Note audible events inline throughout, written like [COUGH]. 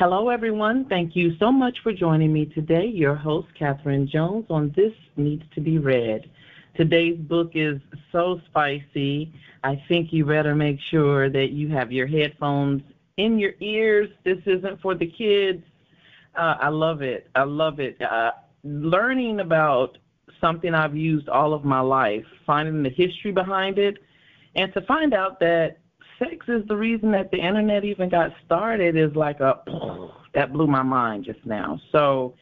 Hello, everyone. Thank you so much for joining me today. Your host, Catherine Jones, on This Needs to Be Read. Today's book is so spicy. I think you better make sure that you have your headphones in your ears. This isn't for the kids. Uh, I love it. I love it. Uh, learning about something I've used all of my life, finding the history behind it, and to find out that sex is the reason that the internet even got started is like a that blew my mind just now. So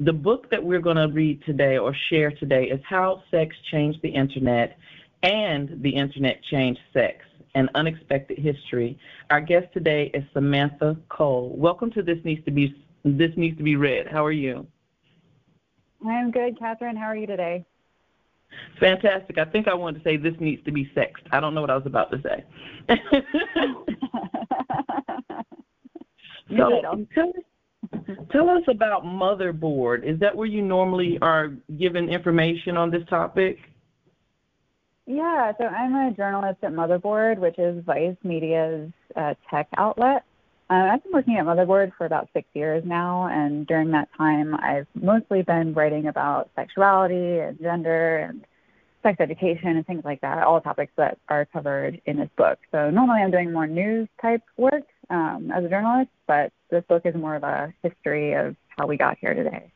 the book that we're going to read today or share today is How Sex Changed the Internet and the Internet Changed Sex, an unexpected history. Our guest today is Samantha Cole. Welcome to This Needs to Be This Needs to Be Read. How are you? I'm good, Catherine. How are you today? Fantastic. I think I wanted to say this needs to be sexed. I don't know what I was about to say. [LAUGHS] so tell, tell us about Motherboard. Is that where you normally are given information on this topic? Yeah, so I'm a journalist at Motherboard, which is Vice Media's uh, tech outlet. Uh, I've been working at Motherboard for about six years now, and during that time, I've mostly been writing about sexuality and gender and sex education and things like that, all topics that are covered in this book. So normally I'm doing more news type work um, as a journalist, but this book is more of a history of how we got here today.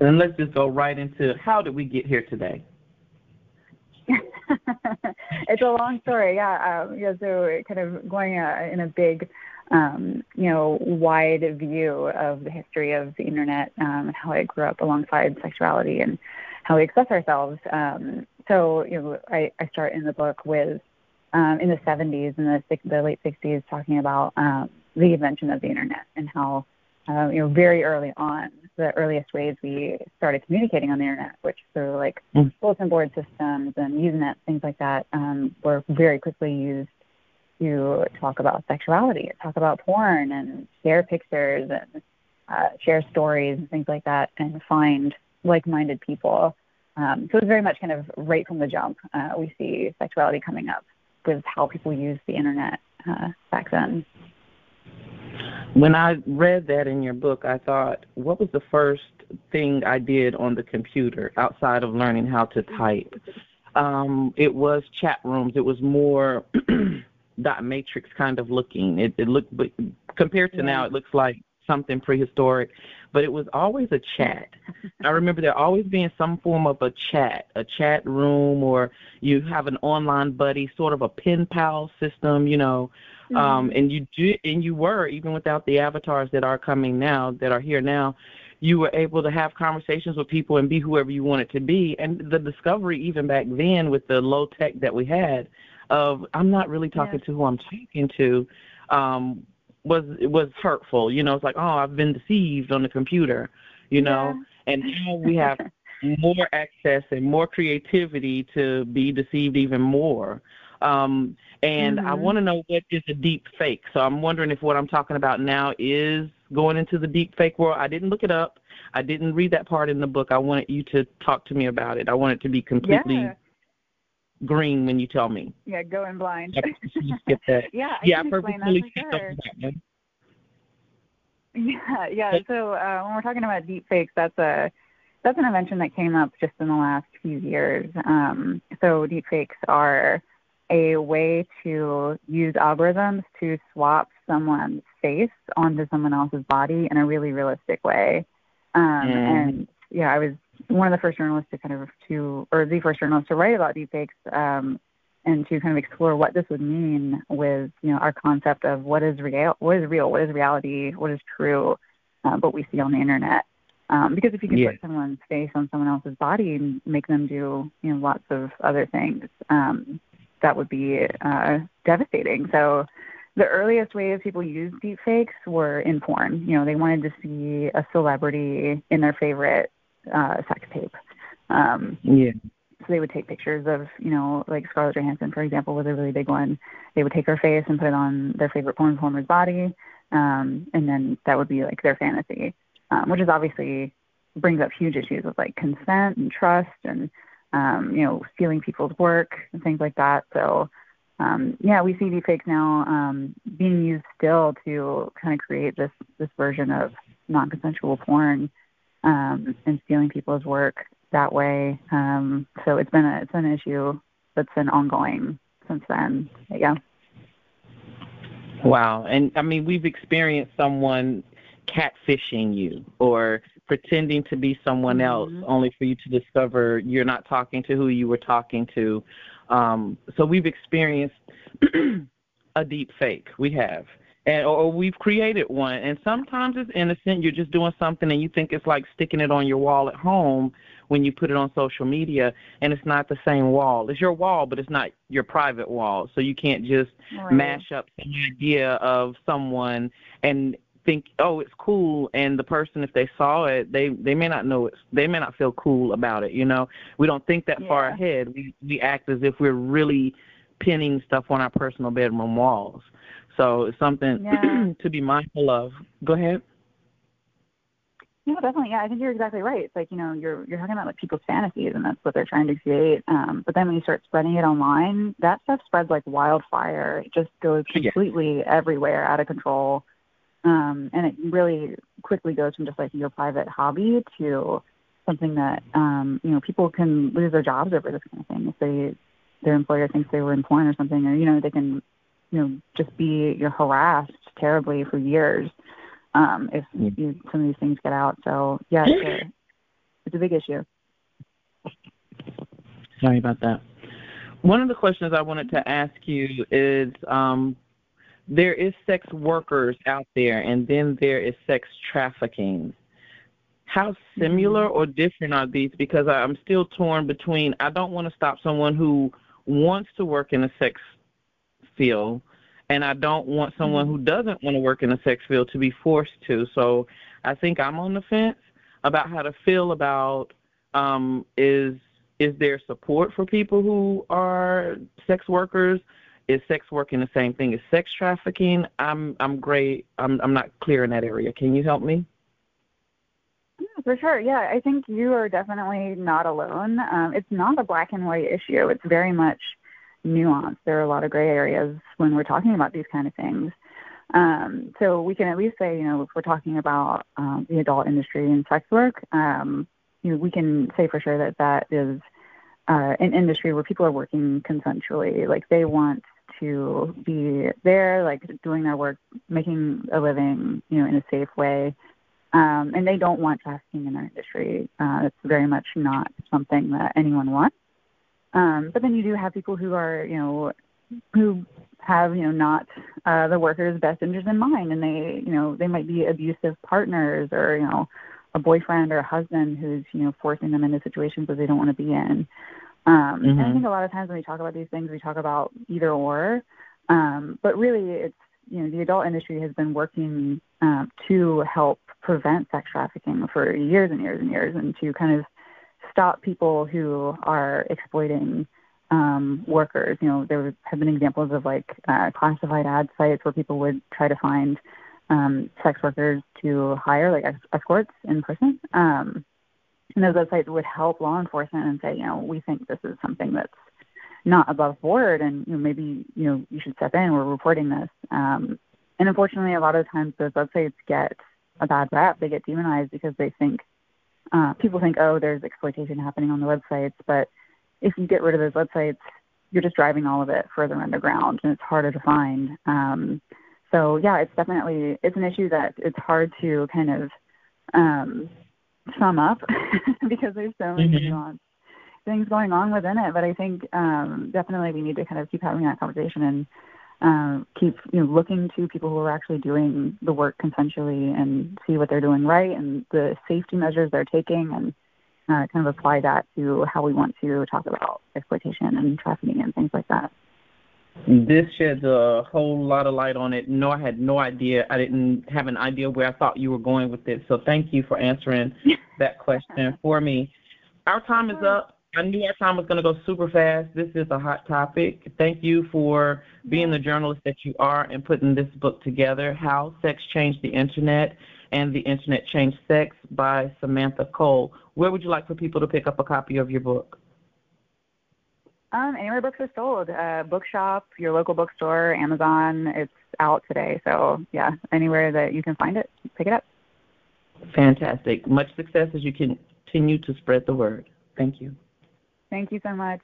And let's just go right into how did we get here today? [LAUGHS] it's a long story, yeah. Um, yeah so kind of going uh, in a big, um, you know, wide view of the history of the internet um, and how it grew up alongside sexuality and how we express ourselves. Um, so, you know, I, I start in the book with um, in the 70s and the, the late 60s talking about um, the invention of the internet and how, uh, you know, very early on the earliest ways we started communicating on the internet, which through like mm. bulletin board systems and Usenet, things like that, um, were very quickly used to talk about sexuality, talk about porn, and share pictures and uh, share stories and things like that, and find like-minded people. Um, so it's very much kind of right from the jump. Uh, we see sexuality coming up with how people use the internet uh, back then. When I read that in your book, I thought, what was the first thing I did on the computer outside of learning how to type? Um, it was chat rooms. It was more [CLEARS THROAT] dot matrix kind of looking. It, it looked, but compared to yeah. now, it looks like something prehistoric. But it was always a chat. [LAUGHS] I remember there always being some form of a chat, a chat room, or you have an online buddy, sort of a pen pal system, you know um, mm-hmm. Um, and you do, and you were even without the avatars that are coming now, that are here now, you were able to have conversations with people and be whoever you wanted to be. And the discovery, even back then, with the low tech that we had, of I'm not really talking yeah. to who I'm talking to, um, was was hurtful. You know, it's like, oh, I've been deceived on the computer. You know, yeah. and now we have [LAUGHS] more access and more creativity to be deceived even more. Um, and mm-hmm. I want to know what is a deep fake. So I'm wondering if what I'm talking about now is going into the deep fake world. I didn't look it up. I didn't read that part in the book. I wanted you to talk to me about it. I want it to be completely yeah. Green when you tell me. Yeah, going blind. [LAUGHS] get that. yeah, I yeah, can explain that sure. Yeah, yeah. So uh, when we're talking about deep fakes, that's a that's an invention that came up just in the last few years. Um, so deep fakes are a way to use algorithms to swap someone's face onto someone else's body in a really realistic way. Um, mm. And yeah, I was one of the first journalists to kind of to, or the first journalist to write about deepfakes um, and to kind of explore what this would mean with you know our concept of what is real, what is real, what is reality, what is true, uh, what we see on the internet. Um, because if you can yeah. put someone's face on someone else's body and make them do you know lots of other things, um, that would be uh, devastating. So the earliest ways people used deepfakes were in porn. You know, they wanted to see a celebrity in their favorite uh, sex tape. Um, yeah. So they would take pictures of, you know, like Scarlett Johansson, for example, was a really big one. They would take her face and put it on their favorite porn performer's body, um, and then that would be like their fantasy, um, which is obviously brings up huge issues with like consent and trust and um, you know, stealing people's work and things like that. So um, yeah, we see deepfakes now um, being used still to kind of create this this version of non-consensual porn um, and stealing people's work that way. Um, so it's been a it's an issue that's been ongoing since then. Yeah. Wow, and I mean we've experienced someone catfishing you or pretending to be someone mm-hmm. else only for you to discover you're not talking to who you were talking to. Um, so we've experienced [CLEARS THROAT] a deep fake. We have. And, or we've created one, and sometimes it's innocent. You're just doing something, and you think it's like sticking it on your wall at home when you put it on social media, and it's not the same wall. It's your wall, but it's not your private wall. So you can't just right. mash up the idea of someone and think oh it's cool and the person if they saw it they they may not know it they may not feel cool about it you know we don't think that yeah. far ahead we we act as if we're really pinning stuff on our personal bedroom walls so it's something [CLEARS THROAT] yeah. to be mindful of go ahead no, definitely. Yeah, I think you're exactly right. It's like you know, you're you're talking about like people's fantasies, and that's what they're trying to create. Um, but then when you start spreading it online, that stuff spreads like wildfire. It just goes completely yeah. everywhere, out of control. Um, and it really quickly goes from just like your private hobby to something that um, you know people can lose their jobs over this kind of thing if they their employer thinks they were in porn or something, or you know they can you know just be you're harassed terribly for years um, if mm. you, some of these things get out. So yeah, it's a, it's a big issue. Sorry about that. One of the questions I wanted to ask you is um, there is sex workers out there, and then there is sex trafficking. How similar mm-hmm. or different are these? Because I'm still torn between I don't want to stop someone who wants to work in a sex field, and I don't want someone who mm-hmm. doesn't want to work in a sex field to be forced to. So I think I'm on the fence about how to feel about um, is is there support for people who are sex workers is sex working the same thing as sex trafficking? I'm I'm great. I'm I'm not clear in that area. Can you help me? Yeah, for sure. Yeah, I think you are definitely not alone. Um, it's not a black and white issue. It's very much nuanced. There are a lot of gray areas when we're talking about these kind of things. Um, so we can at least say, you know, if we're talking about um, the adult industry and sex work, um, you know, we can say for sure that that is uh, an industry where people are working consensually. Like they want to be there, like doing their work, making a living, you know, in a safe way. Um, and they don't want trafficking in their industry. Uh, it's very much not something that anyone wants. Um, but then you do have people who are, you know, who have, you know, not uh, the workers' best interest in mind, and they, you know, they might be abusive partners or, you know, a boyfriend or a husband who's, you know, forcing them into situations that they don't want to be in. Um, mm-hmm. And I mm-hmm. think a lot of times when we talk about these things, we talk about either or. Um, but really, it's you know the adult industry has been working um, to help prevent sex trafficking for years and years and years, and to kind of stop people who are exploiting um, workers. You know, there have been examples of like uh, classified ad sites where people would try to find um, sex workers to hire, like escorts in person. Um, and those websites would help law enforcement and say, you know, we think this is something that's not above board, and you know, maybe you know you should step in. We're reporting this. Um, and unfortunately, a lot of times those websites get a bad rap. They get demonized because they think uh, people think, oh, there's exploitation happening on the websites. But if you get rid of those websites, you're just driving all of it further underground, and it's harder to find. Um, so yeah, it's definitely it's an issue that it's hard to kind of um, sum up [LAUGHS] because there's so many mm-hmm. nuanced things going on within it. But I think um, definitely we need to kind of keep having that conversation and um, keep you know looking to people who are actually doing the work consensually and see what they're doing right and the safety measures they're taking and uh, kind of apply that to how we want to talk about exploitation and trafficking and things like that. This sheds a whole lot of light on it. No, I had no idea. I didn't have an idea where I thought you were going with it. So thank you for answering [LAUGHS] that question for me. Our time is up. I knew our time was going to go super fast. This is a hot topic. Thank you for being the journalist that you are and putting this book together, How Sex Changed the Internet and the Internet Changed Sex by Samantha Cole. Where would you like for people to pick up a copy of your book? Um, anywhere books are sold, uh, bookshop, your local bookstore, Amazon. It's out today, so yeah, anywhere that you can find it, pick it up. Fantastic. Much success as you continue to spread the word. Thank you. Thank you so much.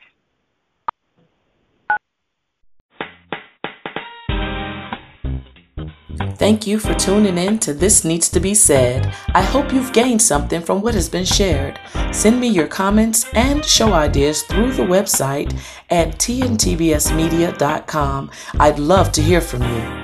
Thank you for tuning in to This Needs to Be Said. I hope you've gained something from what has been shared. Send me your comments and show ideas through the website at tntbsmedia.com. I'd love to hear from you.